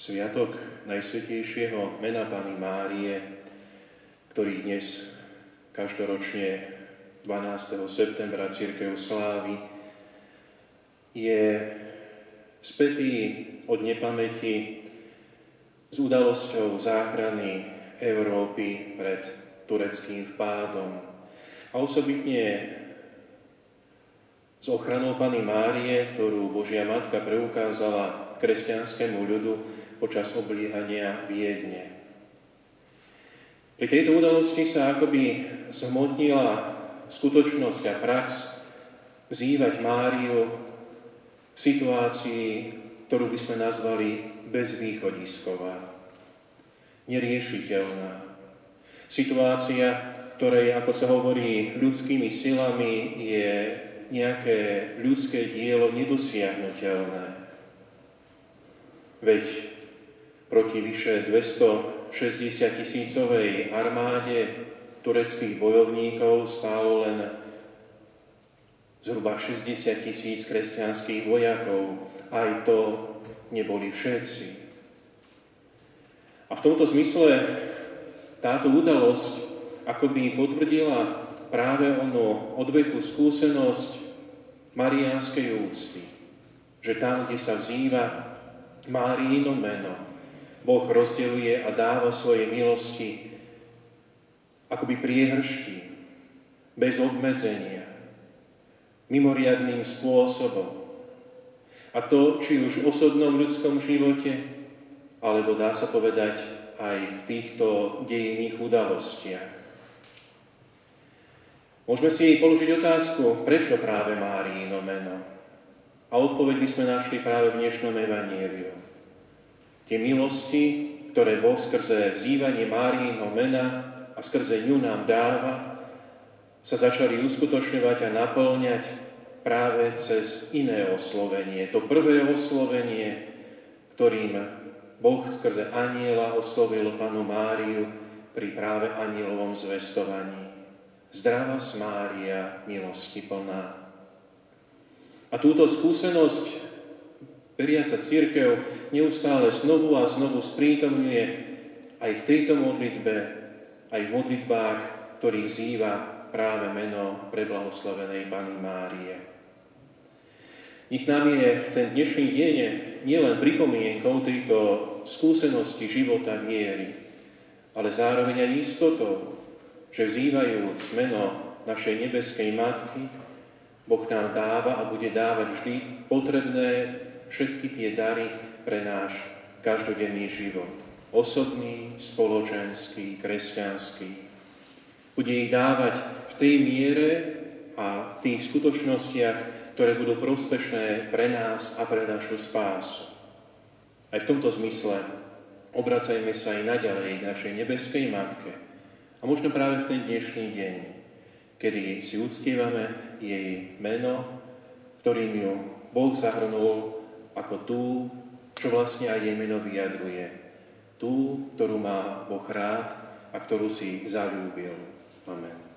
Sviatok Najsvetejšieho mena Pany Márie, ktorý dnes každoročne 12. septembra církev slávy, je spätý od nepamäti s udalosťou záchrany Európy pred tureckým vpádom. A osobitne s ochranou Pany Márie, ktorú Božia Matka preukázala kresťanskému ľudu počas obliehania Viedne. Pri tejto udalosti sa akoby zhmotnila skutočnosť a prax vzývať Máriu v situácii, ktorú by sme nazvali bezvýchodisková, neriešiteľná. Situácia, ktorej, ako sa hovorí, ľudskými silami je nejaké ľudské dielo nedosiahnutelné. Veď proti vyše 260 tisícovej armáde tureckých bojovníkov stálo len zhruba 60 tisíc kresťanských vojakov. Aj to neboli všetci. A v tomto zmysle táto udalosť akoby potvrdila práve ono odvekú skúsenosť mariánskej úcty. Že tam, kde sa vzýva Máriino meno. Boh rozdeluje a dáva svoje milosti akoby priehršti, bez obmedzenia, mimoriadným spôsobom. A to, či už v osobnom ľudskom živote, alebo dá sa povedať aj v týchto dejinných udalostiach. Môžeme si položiť otázku, prečo práve Máriino meno? A odpoveď by sme našli práve v dnešnom evaníliu. Tie milosti, ktoré Boh skrze vzývanie Márínho mena a skrze ňu nám dáva, sa začali uskutočňovať a naplňať práve cez iné oslovenie. To prvé oslovenie, ktorým Boh skrze aniela oslovil panu Máriu pri práve anielovom zvestovaní. Zdrava Mária, milosti plná. A túto skúsenosť veriaca církev neustále znovu a znovu sprítomňuje aj v tejto modlitbe, aj v modlitbách, ktorých zýva práve meno preblahoslavenej Pany Márie. Nech nám je ten dnešný deň nielen pripomienkou tejto skúsenosti života viery, ale zároveň aj istotou, že vzývajúc meno našej nebeskej Matky, Boh nám dáva a bude dávať vždy potrebné všetky tie dary pre náš každodenný život. Osobný, spoločenský, kresťanský. Bude ich dávať v tej miere a v tých skutočnostiach, ktoré budú prospešné pre nás a pre našu spásu. Aj v tomto zmysle obracajme sa aj naďalej k našej nebeskej Matke. A možno práve v ten dnešný deň kedy si uctievame jej meno, ktorým ju Boh zahrnul ako tú, čo vlastne aj jej meno vyjadruje. Tú, ktorú má Boh rád a ktorú si zalúbil. Amen.